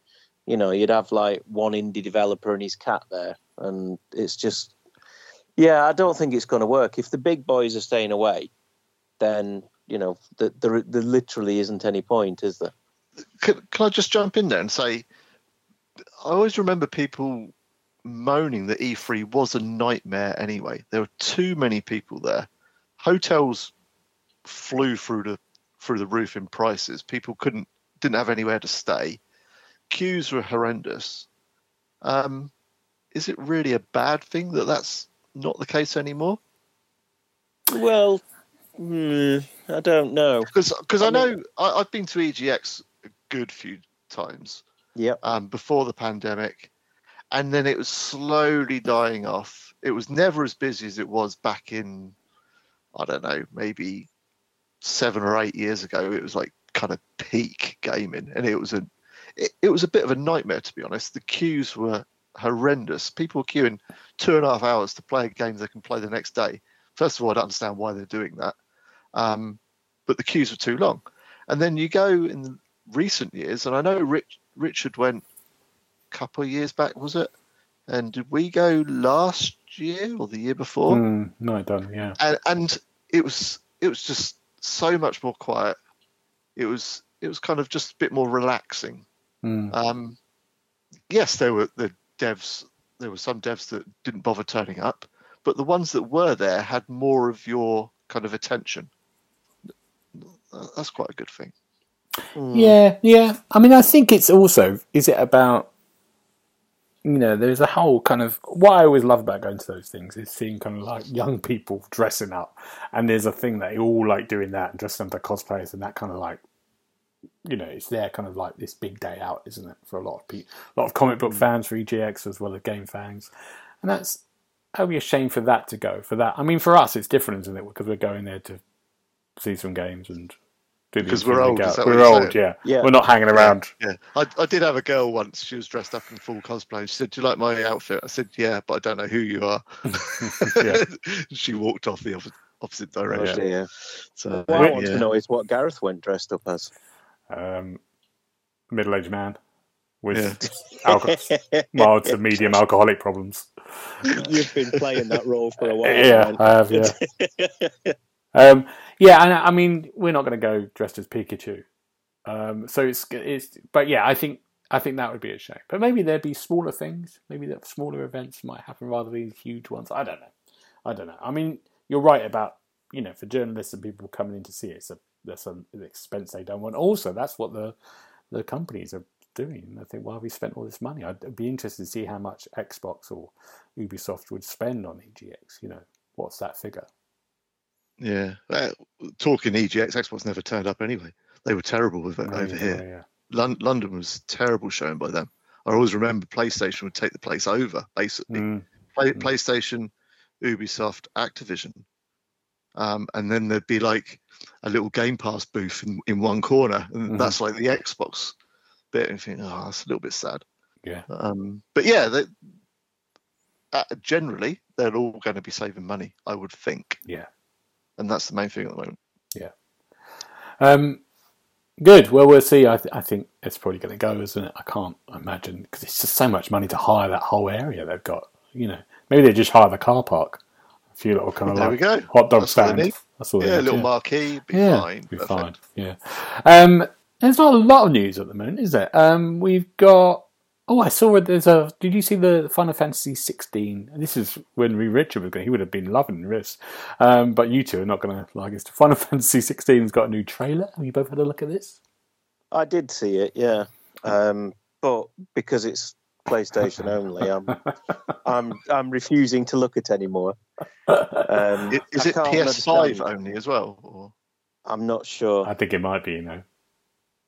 You know, you'd have like one indie developer and his cat there, and it's just, yeah, I don't think it's going to work. If the big boys are staying away, then you know th- there there literally isn't any point, is there? Can, can I just jump in there and say I always remember people moaning that E3 was a nightmare anyway. There were too many people there. Hotels flew through the through the roof in prices. People couldn't didn't have anywhere to stay. Queues were horrendous. Um, is it really a bad thing that that's not the case anymore? Well, mm, I don't know. Because because I, know I, I've been to EGX a good few times Yep. um, before the pandemic, and then it was slowly dying off. It was never as busy as it was back in I don't know maybe seven or eight years ago. It was like kind of peak gaming, and it was a it, it was a bit of a nightmare to be honest. The queues were horrendous. People were queuing two and a half hours to play a game they can play the next day. First of all, I don't understand why they're doing that, um, but the queues were too long. And then you go in recent years, and I know Rich, Richard went a couple of years back, was it? And did we go last year or the year before? Mm, no, don't. Yeah. and, and it was it was just so much more quiet. It was it was kind of just a bit more relaxing. Mm. Um, yes, there were the devs. There were some devs that didn't bother turning up, but the ones that were there had more of your kind of attention. That's quite a good thing. Mm. Yeah, yeah. I mean, I think it's also is it about you know there's a whole kind of what I always love about going to those things is seeing kind of like young people dressing up, and there's a thing that they all like doing that and dressing up as cosplayers and that kind of like you know it's their kind of like this big day out, isn't it, for a lot of people, a lot of comic book hmm. fans for EGX as well as game fans, and that's. It would be a shame for that to go. For that, I mean, for us, it's different, isn't it? Because we're going there to see some games and do the Because we're old, and is go- that We're you're old, yeah. Yeah. We're not hanging around. Yeah, I, I did have a girl once. She was dressed up in full cosplay. She said, "Do you like my outfit?" I said, "Yeah, but I don't know who you are." Yeah. she walked off the opposite, opposite Oh, direction. dear. So What I want yeah. to know is what Gareth went dressed up as. Um, middle-aged man with Yeah. alcohol, mild to medium alcoholic problems. You've been playing that role for a while. Yeah, man. I have. Yeah, um, yeah. And I mean, we're not going to go dressed as Pikachu. Um, so it's it's. But yeah, I think I think that would be a shame. But maybe there'd be smaller things. Maybe that smaller events might happen rather than these huge ones. I don't know. I don't know. I mean, you're right about you know for journalists and people coming in to see it. It's a that's an expense they don't want. Also, that's what the the companies are doing. I think why have we spent all this money? I'd be interested to see how much Xbox or Ubisoft would spend on EGX. You know, what's that figure? Yeah, uh, talking EGX, Xbox never turned up anyway. They were terrible with it Oh, over yeah, here. yeah. Lon- London was terrible showing by them. I always remember PlayStation would take the place over, basically. Mm, Play, Mm. PlayStation, Ubisoft, Activision, um, and then there'd be like a little Game Pass booth in, in one corner, and Mhm. that's like the Xbox bit. And you think, oh, that's a little bit sad. yeah. Um, but yeah, they, uh, generally they're all going to be saving money, I would think, Yeah. and that's the main thing at the moment. Yeah. Um, good. Well, we'll see. I, th- I think it's probably going to go, isn't it? I can't imagine because it's just so much money to hire that whole area they've got. You know, maybe they just hire the car park, few little kind of There like we go. hot dog That's what they stands. That's all. they Yeah, a little yeah. marquee, be yeah, fine. Be perfect. fine. Yeah. Um, there's not a lot of news at the moment, is there? Um, we've got. Oh, I saw it. There's a. Did you see the Final Fantasy 16? This is when we Richard was going. He would have been loving this, um, but you two are not going to like this. Final Fantasy 16's got a new trailer. Have you both had a look at this? I did see it, yeah. Um, but because it's PlayStation only, I'm I'm I'm refusing to look at anymore. Um, I- Is it PS5 understand. only as well? Or? I'm not sure. I think it might be. You know.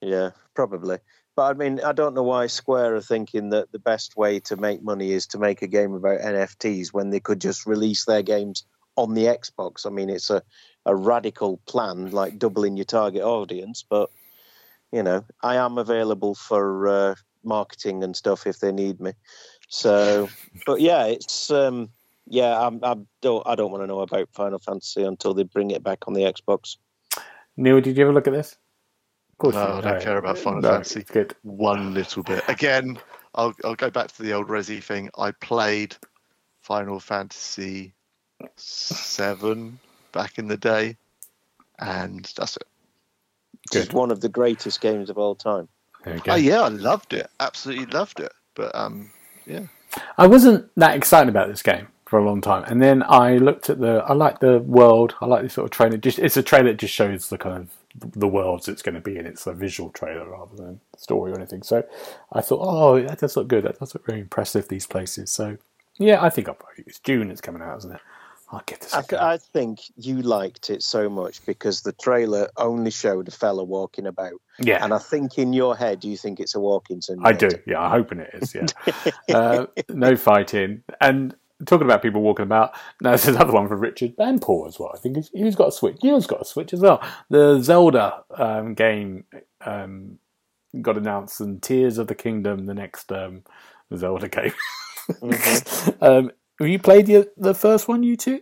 Yeah, probably. But I mean, I don't know why Square are thinking that the best way to make money is to make a game about NFTs when they could just release their games on the Xbox. I mean, it's a, a radical plan, like doubling your target audience. But, you know, I am available for uh, marketing and stuff if they need me. So, but yeah, it's. Um, yeah, I'm, I don't. I don't want to know about Final Fantasy until they bring it back on the Xbox. Neil, did you ever look at this? Of course. No, you I don't No. care about Final No, Fantasy. good. One little bit. Again, I'll I'll go back to the old Resi thing. I played Final Fantasy seven back in the day, and that's it. It's Good. one of the greatest games of all time. There you go. Oh yeah, I loved it. Absolutely loved it. But um, yeah, I wasn't that excited about this game for a long time, and then I looked at the. I like the world. I like this sort of trailer. Just it's a trailer that just shows the kind of the worlds it's going to be in. It's a visual trailer rather than story or anything. So I thought, oh, that does look good. That does look very impressive. These places. So yeah, I think I'll probably. It's June. It's coming out, isn't it? I'll give this. I. I think you liked it so much because the trailer only showed a fella walking about, yeah, and I think in your head you think it's a walking I do. Yeah, I'm hoping it is. Yeah. uh, no fighting. And talking about people walking about, Now there's another one for Richard and Paul as well. I think he's, he's got a Switch. You've got a Switch as well. The Zelda um, game um, got announced, and Tears of the Kingdom, the next um, Zelda game. Mhm. have you played the, the first one, you two?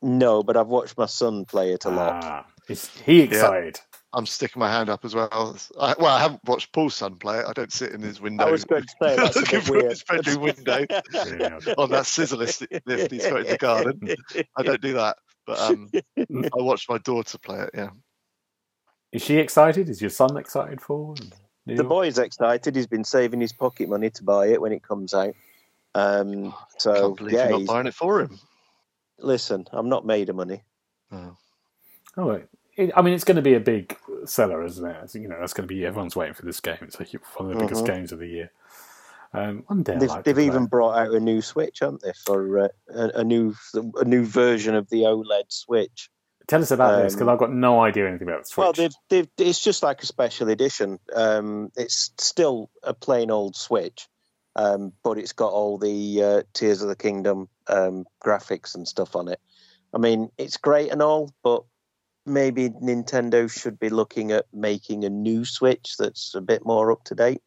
No, but I've watched my son play it a lot. Ah, is he excited? I'm sticking my hand up as well. I, well, I haven't watched Paul's son play it. I don't sit in his window. I was going to say that's looking bit from weird. his bedroom window on that scissor lift lift he's got in the garden. I don't do that. But um, I watched my daughter play it. Yeah. Is she excited? Is your son excited for? it? The boy's excited. He's been saving his pocket money to buy it when it comes out. Um, so Can't believe yeah, you're not buying it for him. listen, I'm not made of money. Oh. Oh, wait. It, I mean, it's going to be a big seller, isn't it? You know, that's going to be everyone's waiting for this game. It's like one of the biggest Mhm. games of the year. Um, one day, They've, like they've play. even brought out a new Switch, haven't they, for uh, a, a new a new version of the OLED Switch. tell us about this because um, I've got no idea anything about the Switch. Well, they've, they've, it's just like a special edition. Um, it's still a plain old Switch, um, but it's got all the uh, Tears of the Kingdom um, graphics and stuff on it. I mean, it's great and all, but maybe Nintendo should be looking at making a new Switch that's a bit more up to date.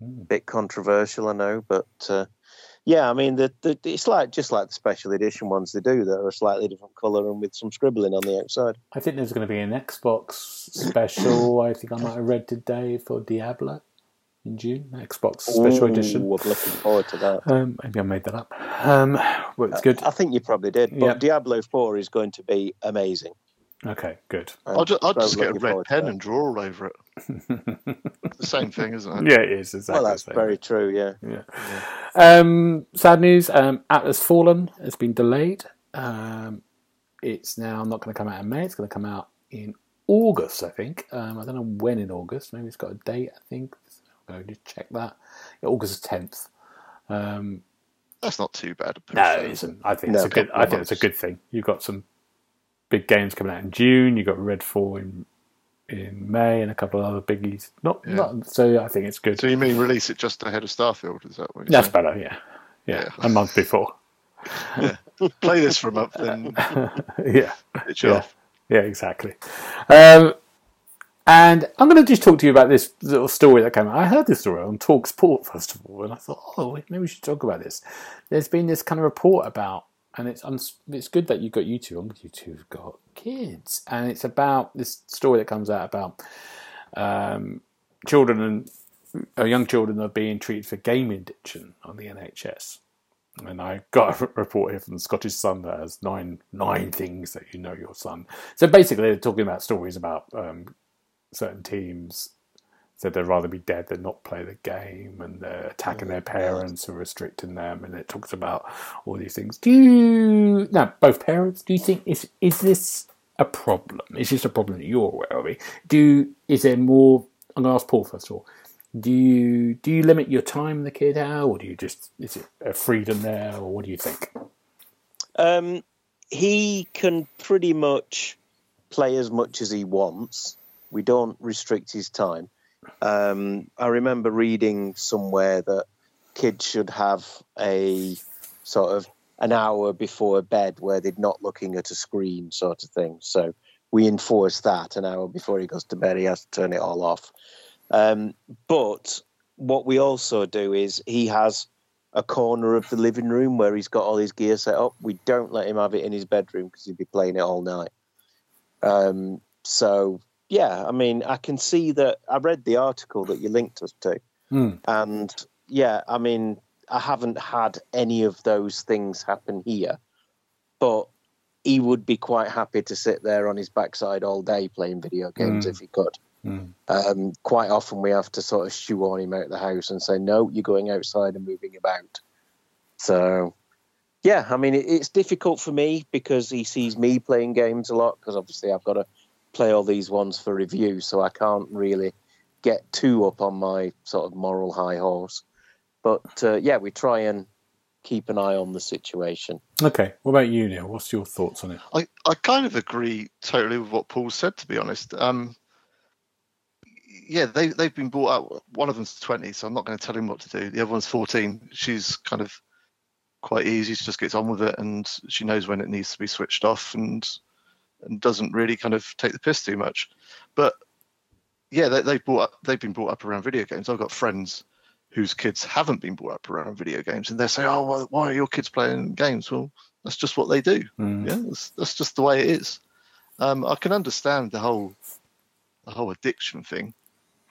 Hmm. Bit controversial, I know, but uh, yeah, I mean, the, the, it's like just like the special edition ones they do that are a slightly different color and with some scribbling on the outside. I think there's going to be an Xbox special. I think I might have read today for Diablo in June. Xbox special Ooh, edition. I'm looking forward to that. Um, maybe I made that up. Um, well, it's good. I think you probably did. But Yeah. Diablo 4 is going to be amazing. Okay, good. I'm I'll just, I'll just get a red pen and draw all over it. The same thing, isn't it? yeah, it is exactly. Well, that's very true, yeah. Yeah. Um, sad news. Um, Atlas Fallen has been delayed. Um, it's now not going to come out in May. It's going to come out in August, I think. Um, I don't know when in August. Maybe it's got a date. I think. I'll just check that. Yeah, August tenth. Um, That's not too bad. a push, no, though, it is it? isn't. I think No, it's a good. I think it's a good thing. You've got some big games coming out in June. You've got Redfall in in May and a couple of other biggies. Not, Yeah. not so. I think it's good. So you mean release it just ahead of Starfield? Is that what you're That's saying? better. Yeah. yeah, Yeah. a month before. yeah. Play this for a month, then yeah. switch it Yeah. off. Yeah, exactly. Um, and I'm going to just talk to you about this little story that came out. I heard this story on Talk Sport first of all, and I thought, oh, maybe we should talk about this. There's been this kind of report about, and it's it's good that you've got you two on. You two have got kids, and it's about this story that comes out about um, children and uh, young children are being treated for game addiction on the NHS. And I got a report here from the Scottish Sun that has nine nine things that you know your son. So basically, they're talking about stories about um, certain teams said they'd rather be dead than not play the game, and they're attacking their parents and restricting them. And it talks about all these things. Do you now both parents? Do you think is is this a problem? Is this a problem that you're aware of? Do is there more? I'm going to ask Paul first of all. Do you do you limit your time the kid out, or do you just is it a freedom there, or what do you think? Um, he can pretty much play as much as he wants. We don't restrict his time. Um, I remember reading somewhere that kids should have a sort of an hour before bed where they're not looking at a screen, sort of thing. So we enforce that an hour before he goes to bed, he has to turn it all off. Um, but what we also do is he has a corner of the living room where he's got all his gear set up. We don't let him have it in his bedroom because he'd be playing it all night. Um, so yeah, I mean, I can see that. I read the article that you linked us to, Hmm. and yeah, I mean, I haven't had any of those things happen here, but he would be quite happy to sit there on his backside all day playing video games Mm. if he could. Mm. Um, quite often we have to sort of shoehorn him out of the house and say, no, you're going outside and moving about. So, yeah, I mean, it, it's difficult for me because he sees me playing games a lot because obviously I've got to play all these ones for review, so I can't really get too up on my sort of moral high horse. But uh, yeah, we try and keep an eye on the situation. Okay. What about you, Neil? What's your thoughts on it? I, I kind of agree totally with what Paul said, to be honest. Um, yeah, they, they've been brought up. One of them's 20, so I'm not going to tell him what to do. The other one's 14. She's kind of quite easy. She just gets on with it and she knows when it needs to be switched off and and doesn't really kind of take the piss too much. But yeah, they, they've brought up, they've been brought up around video games. I've got friends whose kids haven't been brought up around video games, and they say, "Oh, well, why are your kids playing games?" Well, that's just what they do. Mm. Yeah, that's, that's just the way it is. Um, I can understand the whole the whole addiction thing.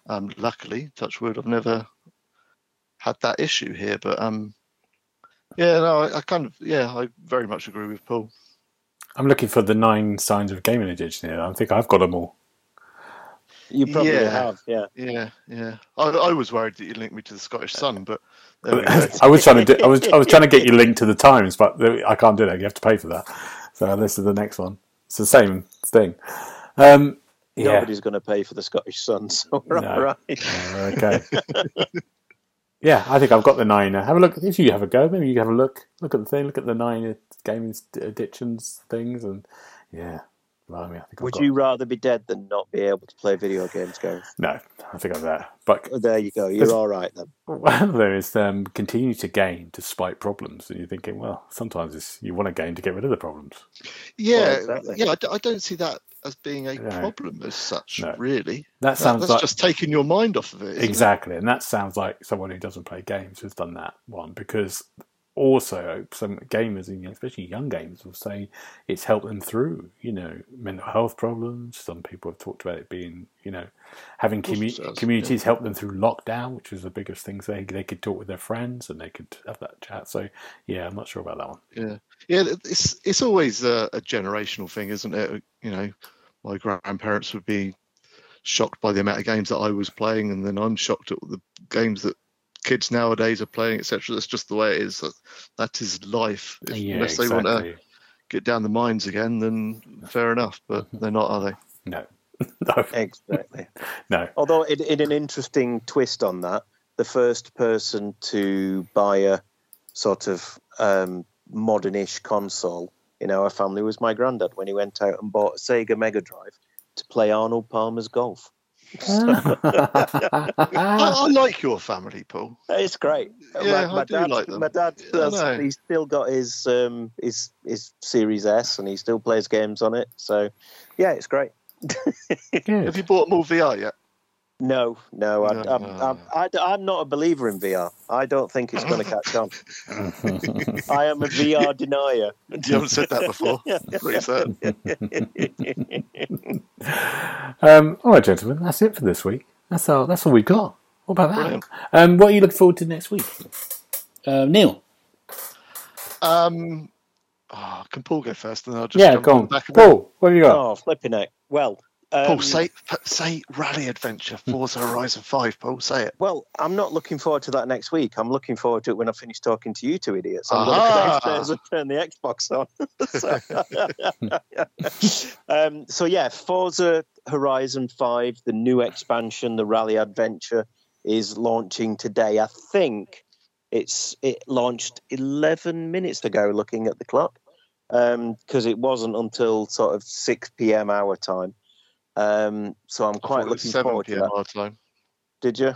Um, luckily, touch wood, I've never had that issue here. But um, yeah, no, I, I kind of yeah, I very much agree with Paul. I'm looking for the nine signs of gaming addiction here. I think I've got them all. You probably Yeah. have, yeah. Yeah, yeah. I, I was worried that you linked me to the Scottish Sun, but there we go. I was trying to do, I was I was trying to get you linked to the Times, but I can't do that. You have to pay for that. So this is the next one. It's the same thing. Um, yeah. Nobody's going to pay for the Scottish Sun, so we're No. all right. Uh, okay. yeah, I think I've got the nine. Uh, Have a look. If you have a go, maybe you have a look. Look at the thing. Look at the nine uh, gaming addictions things, and yeah, blimey, I think I've Would got- you rather be dead than not be able to play video games, Gareth? No, I think I'm there. But Oh, there you go. You're There's- all right then. well, there is um, continue to gain despite problems, and you're thinking, well, sometimes it's, you want to gain to get rid of the problems. Yeah, exactly. yeah. I, d- I don't see that as being a No. problem as such, No. really. That That- sounds that's like just taking your mind off of it. isn't it? Exactly, and that sounds like someone who doesn't play games has done that one because also some gamers, especially young gamers, will say it's helped them through, you know, mental health problems. Some people have talked about it being, you know, having commu- does, communities help them through lockdown, which was the biggest thing. They they could talk with their friends and they could have that chat. So yeah, I'm not sure about that one. Yeah, yeah. It's it's always a, a generational thing, isn't it? You know, my grandparents would be shocked by the amount of games that I was playing, and then I'm shocked at the games that kids nowadays are playing, etc. That's just the way it is. That, that is life. If- yeah, unless they want to get down the mines again, then fair enough. But they're not, are they? No, no, Exactly. no. Although, in, in an interesting twist on that, the first person to buy a sort of um, modernish console in our family was my granddad when he went out and bought a Sega Mega Drive to play Arnold Palmer's golf. I, I like your family, Paul. It's great. Yeah, my, my I do dad, like them. My dad, I does, he's still got his um, his his Series S, and he still plays games on it. So, yeah, it's great. Have you bought more VR yet? No, no, I, No, I'm. I'm, I, I'm not a believer in VR. I don't think it's going to catch on. I am a VR denier. You haven't said that before. Pretty certain. Um, all right, gentlemen, that's it for this week. That's all. That's all we've got. What about that? Um, what are you looking forward to next week, uh, Neil? Um, oh, can Paul go first, and I'll just yeah, jump go on on. back of. Paul, what have you got? Oh, flipping it. Well, um, Paul, say say Rally Adventure, Forza Horizon Five. Paul, say it. well, I'm not looking forward to that next week. I'm looking forward to it when I finish talking to you two idiots. I'm going to turn the Xbox on. so, um, so yeah, Forza Horizon 5, the new expansion, the Rally Adventure, is launching today. I think it's it launched 11 minutes ago. Looking at the clock, because it wasn't until sort of 6 p.m. our time. Um, so I'm quite thought it was looking 7 forward to that. our time. Did you?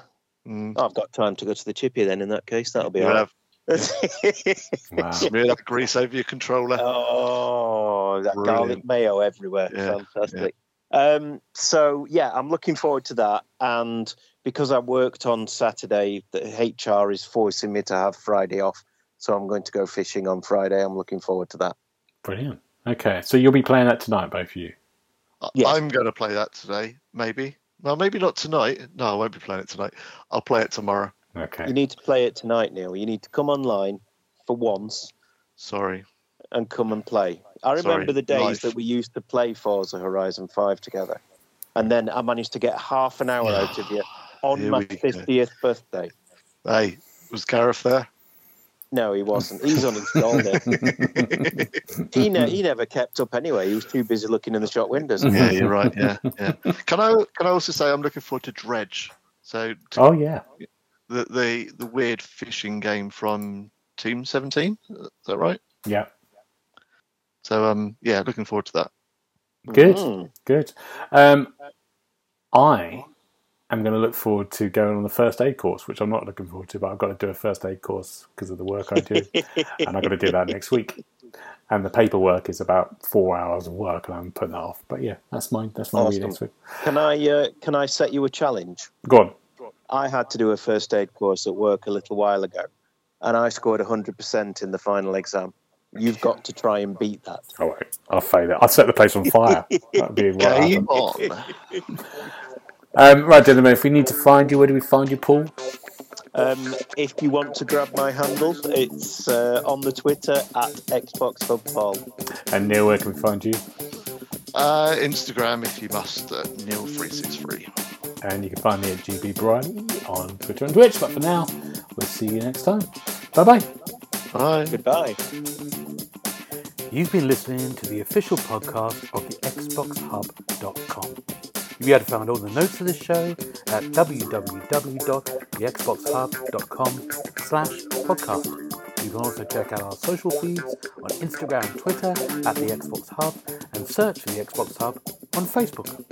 Mm. Oh, I've got time to go to the chippy then. In that case, that'll be You'll all have, right. Wow. you'll have grease over your controller. oh, that Brilliant. garlic mayo everywhere! Yeah, Fantastic. Um, so yeah, I'm looking forward to that, and because I worked on Saturday, the HR is forcing me to have Friday off, so I'm going to go fishing on Friday. I'm looking forward to that. Brilliant. Okay, so you'll be playing that tonight, both of you. I- Yes. I'm going to play that today, maybe. Well, maybe not tonight. No, I won't be playing it tonight. I'll play it tomorrow. Okay. You need to play it tonight, Neil. You need to come online for once Sorry. and come and play. I remember Sorry, the days life. that we used to play Forza Horizon 5 together. and then I managed to get half an hour out of you on Here my we go. fiftieth birthday. Hey, was Gareth there? No, he wasn't. He's uninstalled it. he, ne- he never kept up anyway. He was too busy looking in the shop windows. Yeah, you're right. Yeah, yeah. Can I can I also say I'm looking forward to Dredge. So to Oh yeah, the the the weird fishing game from Team 17. Is that right? yeah, So um, yeah, looking forward to that. good, Mm. good. Um, I am going to look forward to going on the first aid course, which I'm not looking forward to, but I've got to do a first aid course because of the work I do, and I've got to do that next week. And the paperwork is about four hours of work, and I'm putting that off. But yeah, that's mine. That's my Awesome. next week. Can I uh, can I set you a challenge? Go on. I had to do a first aid course at work a little while ago, and I scored 100% in the final exam. You've got to try and beat that. All right, I'll fail it. I'll set the place on fire. That'd be what Game on. Um, right, gentlemen, if we need to find you, where do we find you, Paul? Um, if you want to grab my handle, it's uh, on the Twitter at Xbox Hub Paul. And Neil, where can we find you? Uh, Instagram, if you must, uh, Neil363. And you can find me at GB Briley on Twitter and Twitch. But for now, we'll see you next time. Bye bye. Bye. Goodbye. You've been listening to the official podcast of the XboxHub.com. You'll be able to find all the notes of this show at www.thexboxhub.com slash podcast. You can also check out our social feeds on Instagram and Twitter at the Xbox Hub and search for the Xbox Hub on Facebook.